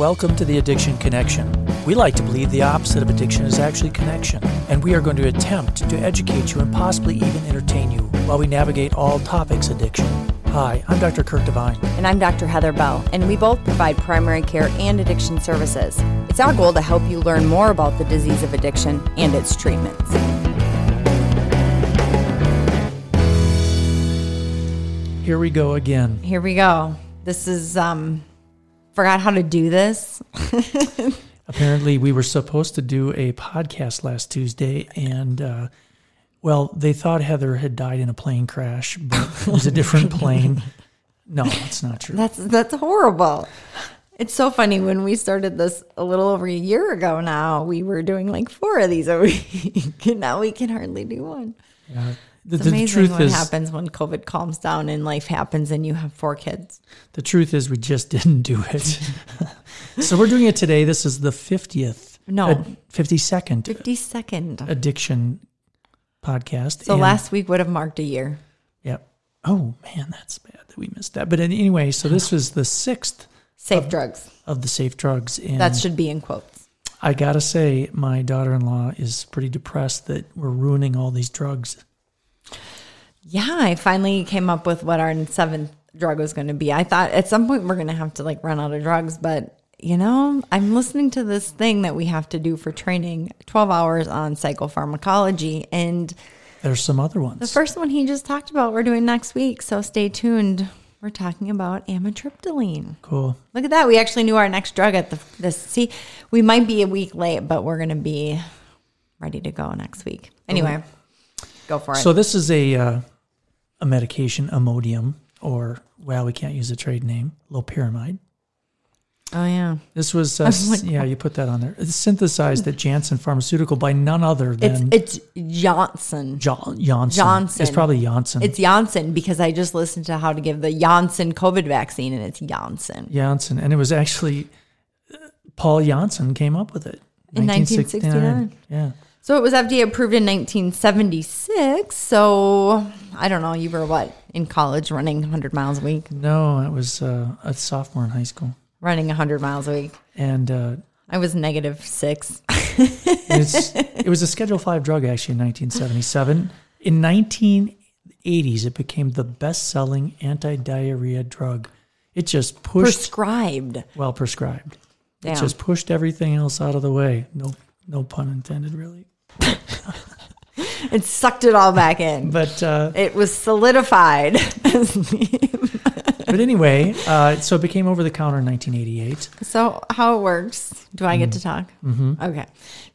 Welcome to the Addiction Connection. We like to believe the opposite of addiction is actually connection, and we are going to attempt to educate you and possibly even entertain you while we navigate all topics addiction. Hi, I'm Dr. Kirk Devine. And I'm Dr. Heather Bell, and we both provide primary care and addiction services. It's our goal to help you learn more about the disease of addiction and its treatments. Here we go again. Here we go. This is um forgot how to do this. Apparently, we were supposed to do a podcast last Tuesday, and uh, well, they thought Heather had died in a plane crash, but it was a different plane. No, that's not true. That's that's horrible. It's so funny when we started this a little over a year ago now, we were doing like four of these a week. and now we can hardly do one. Yeah. The, It's the amazing truth what is, happens when COVID calms down and life happens and you have four kids. the truth is, we just didn't do it. so we're doing it today. This is the fiftieth, No. fifty second 50 second. addiction podcast. So And- last week would have marked a year. Yep. Oh man, that's bad that we missed that. But anyway, so this was the sixth Safe drugs. of the safe drugs, and That should be in quotes. I gotta say, my daughter-in-law is pretty depressed that we're ruining all these drugs. Yeah, I finally came up with what our seventh drug was going to be. I thought at some point we're going to have to like run out of drugs, but you know, I'm listening to this thing that we have to do for training 12 hours on psychopharmacology. And There's some other ones. the first one he just talked about, we're doing next week. So stay tuned. We're talking about amitriptyline. cool. Look at that. We actually knew our next drug at the this. See, we might be a week late, but we're going to be ready to go next week. Anyway, go for it. So this is a uh, a medication, Imodium, or well, we can't use a trade name, loperamide. oh yeah. This was, uh, like, yeah, you put that on there. It's synthesized at Janssen Pharmaceutical by none other than it's Johnson. Jo- Janssen. Johnson. It's probably Janssen. It's Janssen because I just listened to how to give the Janssen COVID vaccine, and it's Janssen. Janssen, and it was actually uh, Paul Janssen came up with it In 1969. Yeah, So it was FDA approved in 1976. So I don't know. You were what in college, running 100 miles a week, no, I was uh, a sophomore in high school, running 100 miles a week. and uh, I was negative six. it was a Schedule Five drug actually in 1977. In 1980s, it became the best-selling anti-diarrhea drug. It just pushed Prescribed. well prescribed. It just pushed everything else out of the way. No, no pun intended, really. It sucked it all back in. But uh, It was solidified. but anyway, uh, so it became over the counter in 1988. So how it works? Do I get to talk? Mm-hmm. Okay.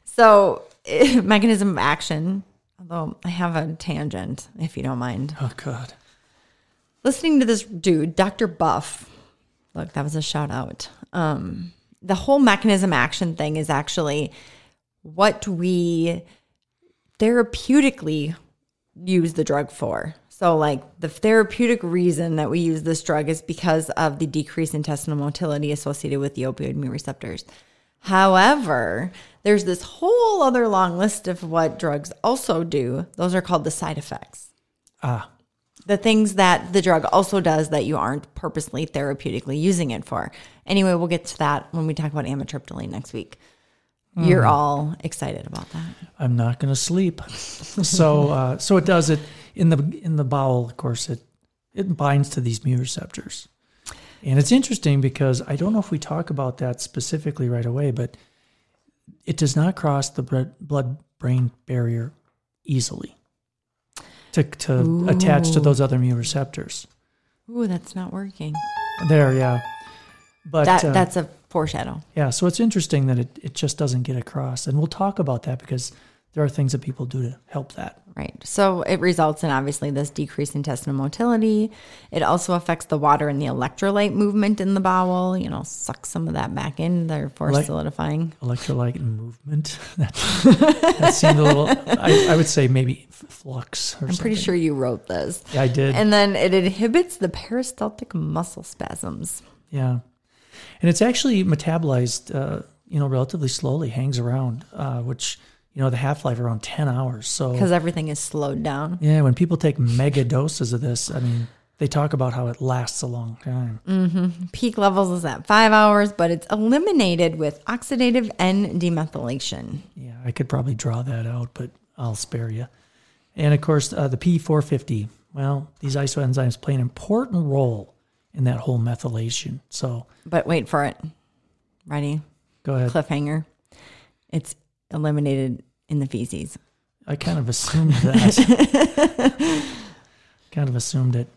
So mechanism of action. Although I have a tangent, if you don't mind. Oh God. Listening to this dude, Dr. Buff. Look, that was a shout out. Um, the whole mechanism action thing is actually what we therapeutically use the drug for. So, like the therapeutic reason that we use this drug is because of the decreased intestinal motility associated with the opioid mu receptors. However, there's this whole other long list of what drugs also do. Those are called the side effects. Ah, The things that the drug also does that you aren't purposely therapeutically using it for. Anyway, we'll get to that when we talk about amitriptyline next week. You're all excited about that. I'm not going to sleep. so, uh, so it does it in the in the bowel. Of course, it it binds to these mu receptors, and it's interesting because I don't know if we talk about that specifically right away, but it does not cross the blood brain barrier easily to to attach to those other mu receptors. Ooh, that's not working. There, yeah. But That uh, that's a foreshadow. Yeah, so it's interesting that it, it just doesn't get across. And we'll talk about that because there are things that people do to help that. Right. So it results in obviously this decreased intestinal motility. It also affects the water and the electrolyte movement in the bowel, you know, sucks some of that back in, therefore Elec- solidifying. Electrolyte movement. that, that seemed a little, I, I would say maybe flux or I'm pretty sure you wrote this. Yeah, I did. And then it inhibits the peristaltic muscle spasms. yeah. And it's actually metabolized, uh, you know, relatively slowly, hangs around, uh, which, you know, the half life around 10 hours. So, because everything is slowed down. yeah, when people take mega doses of this, I mean, they talk about how it lasts a long time. Peak levels is at five hours, but it's eliminated with oxidative N demethylation. Yeah, I could probably draw that out, but I'll spare you. And of course, uh, the P450. Well, these isoenzymes play an important role in that whole methylation. So But wait for it. Ready? go ahead. Cliffhanger. It's eliminated in the feces. I kind of assumed that. kind of assumed it.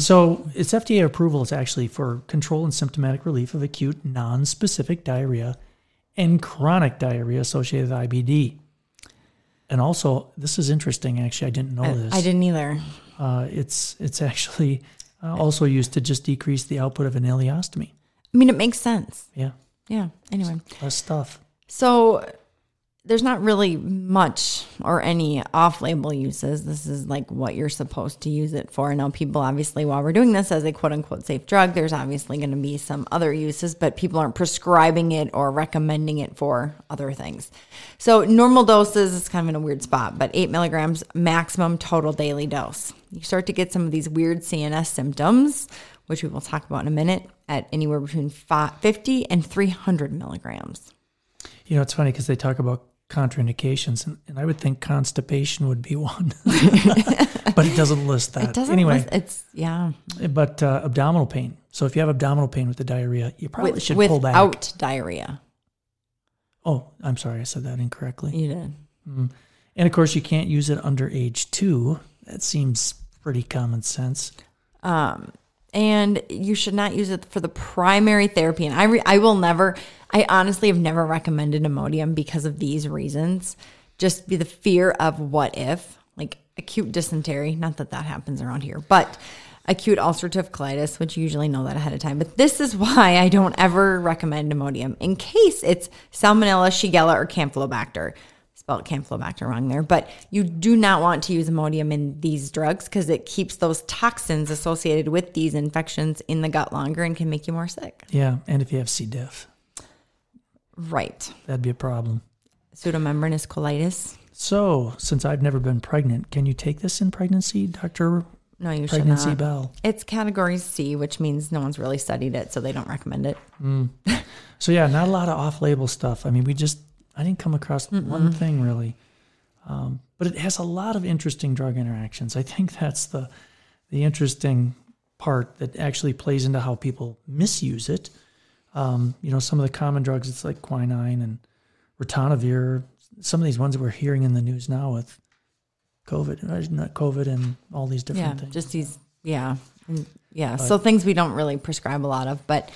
So its FDA approval is actually for control and symptomatic relief of acute non-specific diarrhea and chronic diarrhea associated with IBD. And also, this is interesting. Actually, I didn't know this. I didn't either. Uh, it's it's actually uh, also used to just decrease the output of an ileostomy. I mean, it makes sense. Yeah, Yeah. Anyway. less stuff. So there's not really much or any off label uses. This is like what you're supposed to use it for. Now, people obviously, while we're doing this as a quote unquote safe drug, there's obviously going to be some other uses, but people aren't prescribing it or recommending it for other things. So, normal doses is kind of in a weird spot, but eight milligrams maximum total daily dose. You start to get some of these weird CNS symptoms, which we will talk about in a minute, at anywhere between 50 and 300 milligrams. You know, it's funny because they talk about contraindications, and, and I would think constipation would be one, but it doesn't list that. It doesn't. anyway, list- it's yeah. but uh, abdominal pain. So if you have abdominal pain with the diarrhea, you probably With, should pull back. without diarrhea, Oh, I'm sorry, I said that incorrectly. you did. And of course, you can't use it under age two. That seems pretty common sense. Um, and you should not use it for the primary therapy. And I, re- I will never, I honestly have never recommended Imodium because of these reasons. Just be the fear of what if, like acute dysentery. Not that that happens around here, but acute ulcerative colitis, which you usually know that ahead of time. But this is why I don't ever recommend Imodium in case it's Salmonella, Shigella, or Campylobacter spelled Campylobacter wrong there, but you do not want to use Imodium in these drugs because it keeps those toxins associated with these infections in the gut longer and can make you more sick. Yeah, and if you have C. diff, Right. that'd be a problem. Pseudomembranous colitis. So, since I've never been pregnant, can you take this in pregnancy, Doctor No, you Pregnancy should not. Bell? It's category C, which means no one's really studied it, so they don't recommend it. Hmm. So yeah, not a lot of off-label stuff. I mean, we just I didn't come across one thing really, um, but it has a lot of interesting drug interactions. I think that's the the interesting part that actually plays into how people misuse it. Um, you know, some of the common drugs, it's like quinine and ritonavir. Some of these ones that we're hearing in the news now with COVID, uh, not COVID, and all these different Yeah, things. just these, yeah. And, yeah, so things we don't really prescribe a lot of, but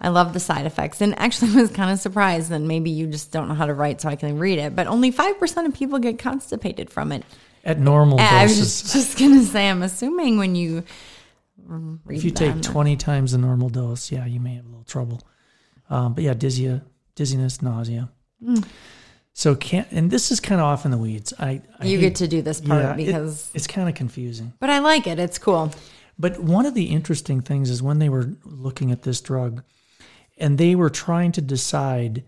I love the side effects and actually was kind of surprised and maybe you just don't know how to write so I can read it, but only 5% of people get constipated from it. At normal I was doses, just, just going to say, I'm assuming when you read if you take 20 times the normal dose, yeah, you may have a little trouble. Um, but yeah, dizzy, dizziness, nausea. Hmm. So can't, and this is kind of off in the weeds. I, I you hate- get to do this part yeah, it- because, it's kind of confusing. but I like it. It's cool. But one of the interesting things is when they were looking at this drug, and they were trying to decide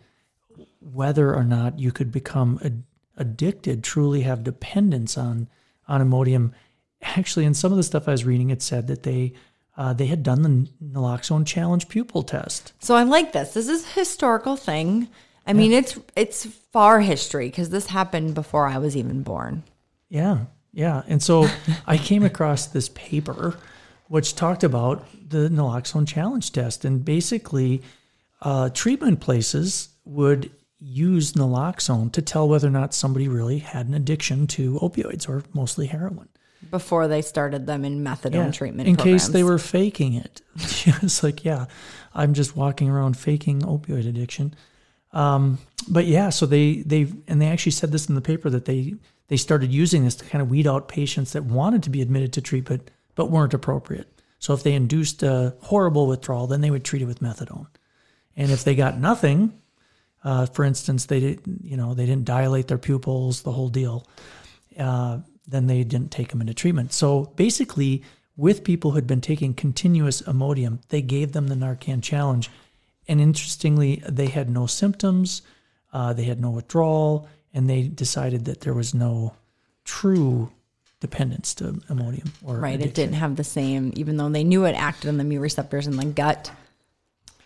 whether or not you could become ad- addicted, truly have dependence on on Imodium. Actually, in some of the stuff I was reading, it said that they uh, they had done the naloxone challenge pupil test. So I like this. This is a historical thing. I mean, it's it's far history because this happened before I was even born. Yeah, yeah. And so I came across this paper which talked about the naloxone challenge test. And basically, uh, treatment places would use naloxone to tell whether or not somebody really had an addiction to opioids or mostly heroin. Before they started them in methadone treatment, in case they were faking it. it's like, yeah, I'm just walking around faking opioid addiction. Um, but yeah, so they they and they actually said this in the paper that they they started using this to kind of weed out patients that wanted to be admitted to treatment but weren't appropriate. So if they induced a horrible withdrawal, then they would treat it with methadone. And if they got nothing, uh, for instance, they didn't, you know, they didn't dilate their pupils, the whole deal. Uh, then they didn't take them into treatment. So basically, with people who had been taking continuous Imodium, they gave them the Narcan challenge. And interestingly, they had no symptoms, uh, they had no withdrawal, and they decided that there was no true dependence to Imodium or Right. It didn't have the same, even though they knew it acted on the mu receptors in the gut.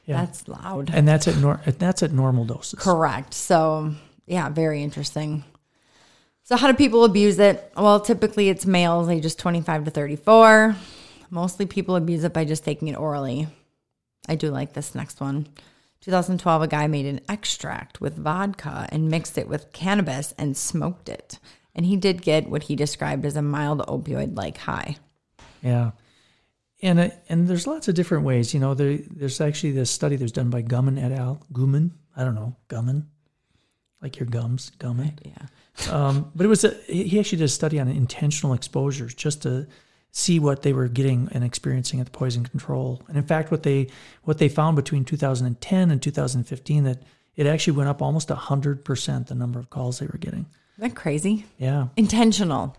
Yeah. That's loud. and that's at nor- that's at normal doses. Correct. So, yeah, very interesting. So, how do people abuse it? Well, typically it's males ages 25 to 34. Mostly people abuse it by just taking it orally. I do like this next one. 2012, a guy made an extract with vodka and mixed it with cannabis and smoked it. And he did get what he described as a mild opioid like high. Yeah. And uh, and there's lots of different ways. You know, there, there's actually this study that was done by Gumman et al. Gumman, I don't know, Gumman, like your gums, Gumman. Yeah. Um, but it was a, he actually did a study on intentional exposures just to see what they were getting and experiencing at the poison control. And in fact, what they what they found between 2010 and 2015 that it actually went up almost hundred percent the number of calls they were getting. Isn't that crazy? Yeah. Intentional.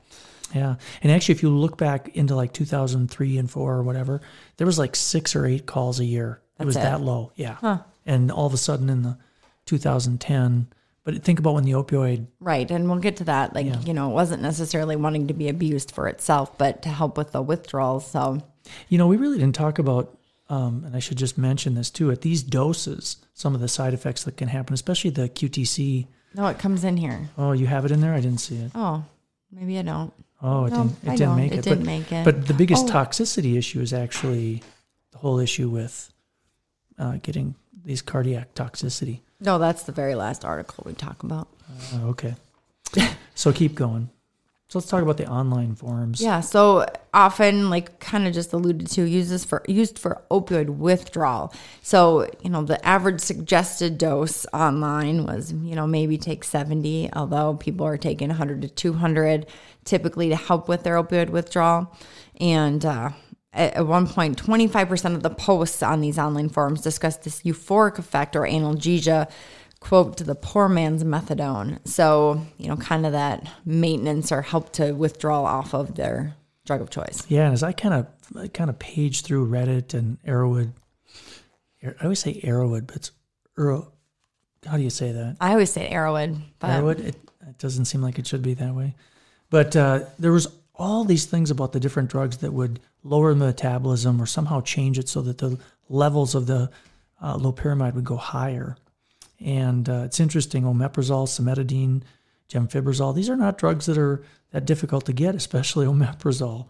Yeah. And actually, if you look back into like 2003 and four or whatever, there was like six or eight calls a year. it was it. that low. Yeah. And all of a sudden in the 2010, but think about when the opioid, Right. And we'll get to that. Like, Yeah. you know, it wasn't necessarily wanting to be abused for itself, but to help with the withdrawals. So, you know, we really didn't talk about, um, and I should just mention this too, at these doses, some of the side effects that can happen, especially the QTC. no, it comes in here. Oh, you have it in there? I didn't see it. Oh, maybe I don't. Oh, it No, didn't, it I didn't don't. make It it. didn't but, make it. But the biggest Oh. toxicity issue is actually the whole issue with uh, getting these cardiac toxicity. No, that's the very last article we talk about. Oh, okay. so keep going. So let's talk about the online forums. Yeah. So often, like kind of just alluded to, uses for used for opioid withdrawal. So you know, the average suggested dose online was you know maybe take seventy, although people are taking hundred to two hundred typically to help with their opioid withdrawal. And uh, at, one point, twenty five percent of the posts on these online forums discussed this euphoric effect or analgesia quote to the poor man's methadone. So, you know, kind of that maintenance or help to withdraw off of their drug of choice. Yeah, and as I kind of I kind of page through Reddit and Arrowwood, I always say Arrowwood, but it's Arrow. How do you say that? I always say Arrowwood, but Arrowwood. It, it doesn't seem like it should be that way. But uh, there was all these things about the different drugs that would lower the metabolism or somehow change it so that the levels of the uh, loperamide would go higher. And uh, it's interesting, omeprazole, cimetidine, gemfibrozole, these are not drugs that are that difficult to get, especially omeprazole.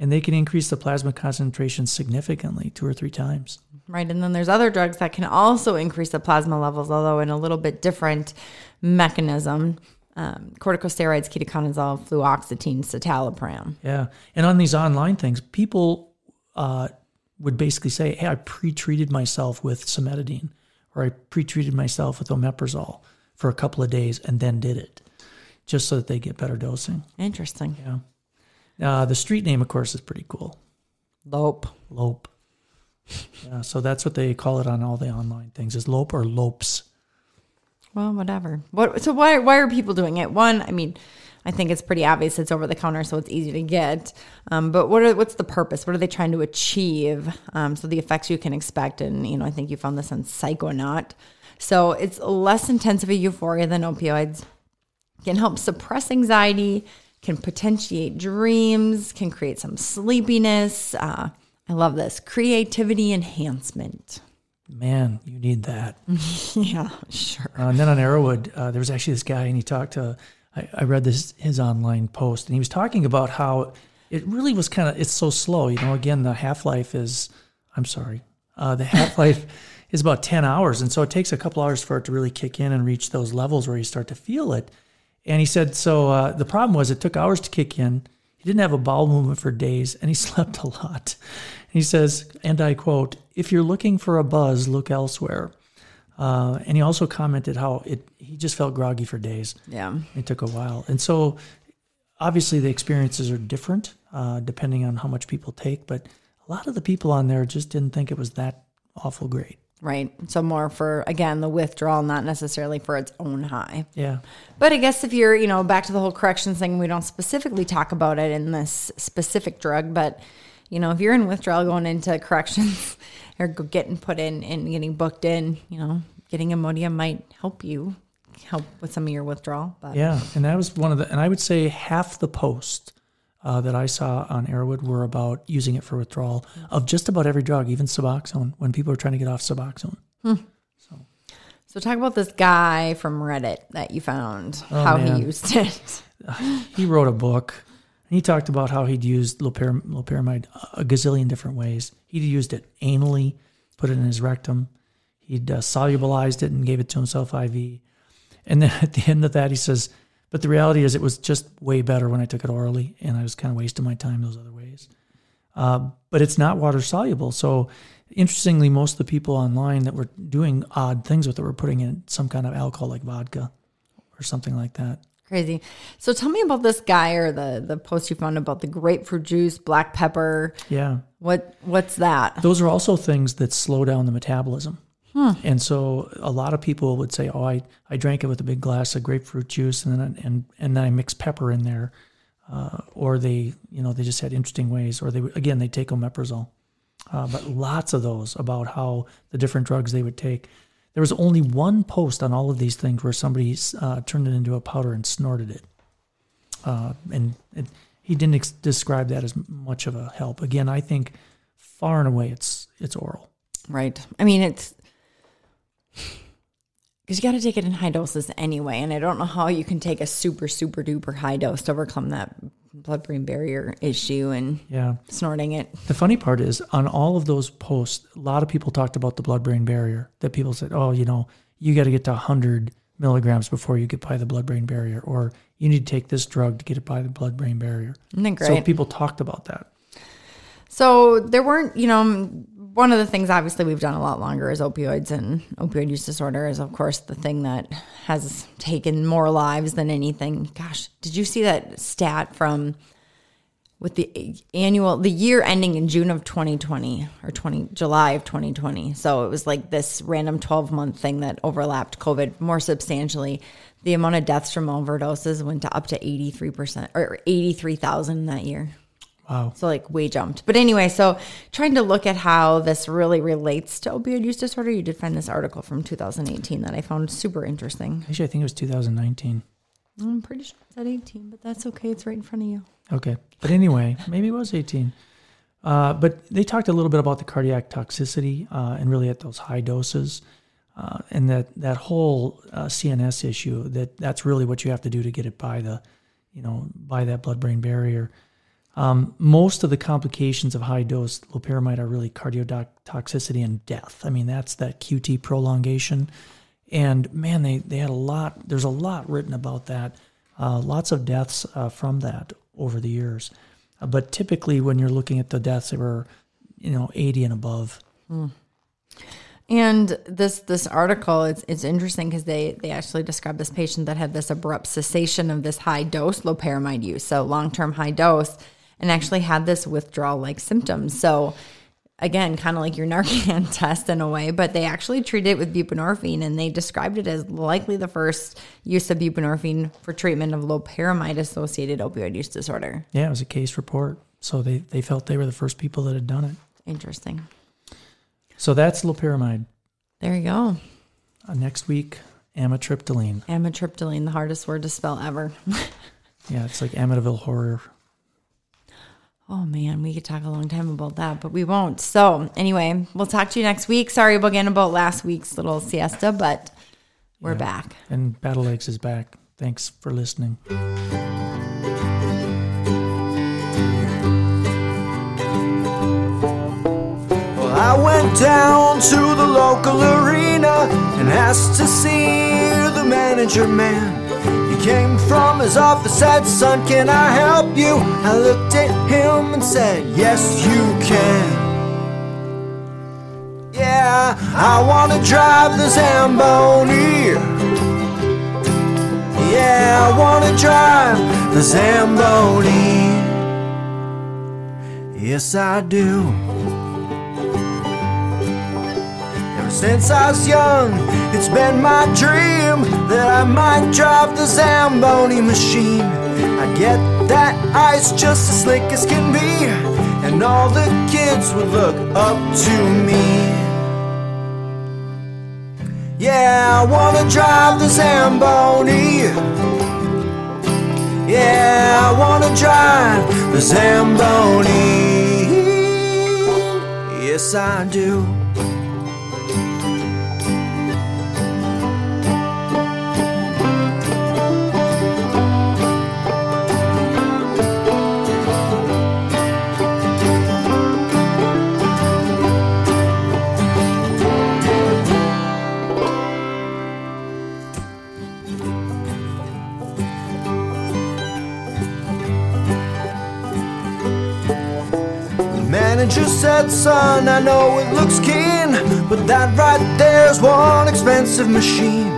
And they can increase the plasma concentration significantly, two or three times. right. And then there's other drugs that can also increase the plasma levels, although in a little bit different mechanism. Um, corticosteroids, ketoconazole, fluoxetine, citalopram. Yeah. And on these online things, people uh, would basically say, hey, I pre treated myself with cimetidine or I pre treated myself with omeprazole for a couple of days and then did it just so that they get better dosing. Interesting. Yeah. Uh, the street name, of course, is pretty cool. Lope. Lope. Yeah, so that's what they call it on all the online things is lope or lopes. Well, whatever. What? So why why are people doing it? One, I mean, I think it's pretty obvious. It's over the counter, so it's easy to get. Um, but what are what's the purpose? What are they trying to achieve? Um, so the effects you can expect, and you know, I think you found this on Psychonaut. So it's less intense of a euphoria than opioids. Can help suppress anxiety. Can potentiate dreams. Can create some sleepiness. Uh, I love this creativity enhancement. Man, you need that. yeah, sure. Uh, and then on Arrowwood, uh, there was actually this guy, and he talked to. I, I read this his online post, and he was talking about how it really was kind of it's so slow. You know, again, the half life is. I'm sorry, uh, the half life is about ten hours, and so it takes a couple hours for it to really kick in and reach those levels where you start to feel it. And he said, so uh, the problem was it took hours to kick in. He didn't have a bowel movement for days, and he slept a lot. He says, and I quote, "If you're looking for a buzz, look elsewhere." Uh, and he also commented how it he just felt groggy for days. Yeah. It took a while, and so obviously the experiences are different uh, depending on how much people take. But a lot of the people on there just didn't think it was that awful great. Right. So more for again the withdrawal, not necessarily for its own high. Yeah, But I guess if you're, you know, back to the whole corrections thing, we don't specifically talk about it in this specific drug, but you know, if you're in withdrawal going into corrections or getting put in and getting booked in, you know, getting Imodium might help you help with some of your withdrawal. But yeah, and that was one of the. And I would say half the post uh, that I saw on Arrowwood were about using it for withdrawal of just about every drug, even Suboxone, when people are trying to get off Suboxone. So talk about this guy from Reddit that you found, Oh, how man. he used it. He wrote a book. And he talked about how he'd used loper- loperamide a gazillion different ways. He'd used it anally, put it in his rectum. He'd uh, solubilized it and gave it to himself IV. And then at the end of that, he says, "But the reality is, it was just way better when I took it orally, and I was kind of wasting my time those other ways." Uh, but it's not water soluble. So, interestingly, most of the people online that were doing odd things with it were putting in some kind of alcohol, like vodka or something like that. Crazy. So tell me about this guy or the the post you found about the grapefruit juice, black pepper. Yeah. What what's that? those are also things that slow down the metabolism. And so a lot of people would say, "Oh, I, I drank it with a big glass of grapefruit juice, and then I, and and then I mixed pepper in there," uh, or they you know they just had interesting ways, or they would- again they take omeprazole, uh, but lots of those about how the different drugs they would take. There was only one post on all of these things where somebody uh, turned it into a powder and snorted it, uh, and it, he didn't ex- describe that as much of a help. Again, I think far and away it's it's oral. Right. I mean, it's because you got to take it in high doses anyway. And I don't know how you can take a super, super duper high dose to overcome that blood brain barrier issue and Yeah. snorting it. The funny part is on all of those posts, a lot of people talked about the blood brain barrier. That people said, "Oh, you know, you got to get to 100 milligrams before you get by the blood brain barrier, or you need to take this drug to get it by the blood brain barrier." Isn't that So people talked about that. So there weren't, you know, one of the things obviously we've done a lot longer is opioids and opioid use disorder is of course the thing that has taken more lives than anything. Gosh, did you see that stat from with the annual the year ending in June of 2020 or 20 July of 2020. So it was like this random 12 month thing that overlapped COVID more substantially. The amount of deaths from overdoses went to up to 83% or 83,000 that year. Wow. So like way jumped. But anyway, so trying to look at how this really relates to opioid use disorder, you did find this article from 2018 that I found super interesting. Actually, I think it was 2019. I'm pretty sure it's at 18, but that's okay. It's right in front of you. Okay. But anyway, maybe it was 18. Uh, but they talked a little bit about the cardiac toxicity uh, and really at those high doses. Uh, and that, that whole uh, CNS issue, that that's really what you have to do to get it by the, you know, by that blood-brain barrier. Um, most of the complications of high dose loperamide are really cardiotoxicity and death. I mean, that's that QT prolongation. And man, they, they had a lot, there's a lot written about that. Uh, lots of deaths uh, from that over the years. Uh, but typically, when you're looking at the deaths, they were, you know, 80 and above. And this this article it's it's interesting because they they actually describe this patient that had this abrupt cessation of this high dose loperamide use, so long term high dose, and actually had this withdrawal like symptoms. So again, kind of like your Narcan test in a way, but they actually treated it with buprenorphine, and they described it as likely the first use of buprenorphine for treatment of loperamide associated opioid use disorder. Yeah, it was a case report. So they, they felt they were the first people that had done it. Interesting. So that's loperamide. There you go. Uh, next week, amitriptyline. Amitriptyline, the hardest word to spell ever. Yeah, it's like Amityville horror. Oh man, we could talk a long time about that, but we won't. So anyway, we'll talk to you next week. Sorry again about last week's little siesta, but we're back. And Battle Legs is back. Thanks for listening. Well, I went down to the local arena and asked to see the manager man. Came from his office, said, Son, can I help you? I looked at him and said, Yes, you can. Yeah, I wanna drive the Zamboni. Yeah, I wanna drive the Zamboni. Yes, I do. Since I was young, it's been my dream that I might drive the Zamboni machine. I get that ice just as slick as can be, and all the kids would look up to me. Yeah, I wanna drive the Zamboni. Yeah, I wanna drive the Zamboni. Yes, I do. Manager said, son, I know it looks keen, but that right there's one expensive machine.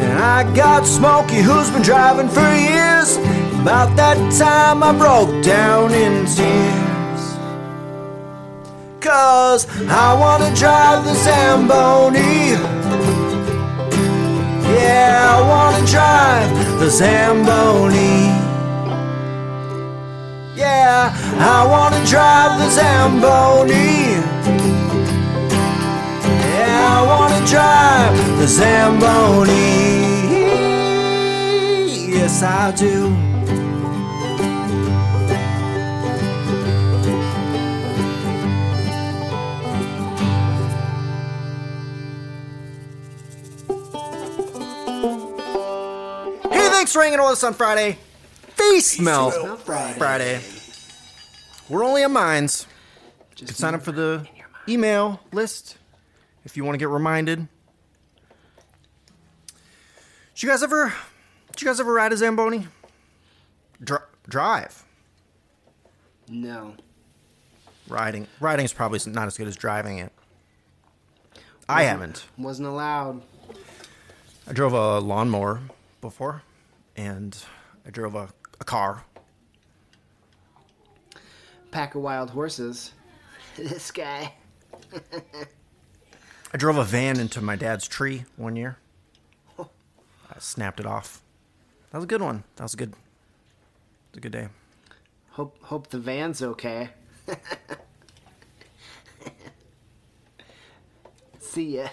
And I got Smokey, who's been driving for years. About that time I broke down in tears. Cause I wanna drive the Zamboni. Yeah, I wanna drive the Zamboni. Yeah, I wanna drive the Zamboni. Yeah, I wanna drive the Zamboni. Yes, I do. Hey, thanks for hanging with us on Friday. Face Melt Friday. We're only on Minds. You can sign up for the email list if you want to get reminded. Did you guys ever? Did you guys ever ride a Zamboni? Dri- drive. No. Riding. Riding is probably not as good as driving it. I haven't. Wasn't allowed. I drove a lawnmower before, and I drove a, a car. Pack of wild horses. this guy. I drove a van into my dad's tree one year. I snapped it off. That was a good one. That was a good. It was a good day. Hope hope the van's okay. See ya.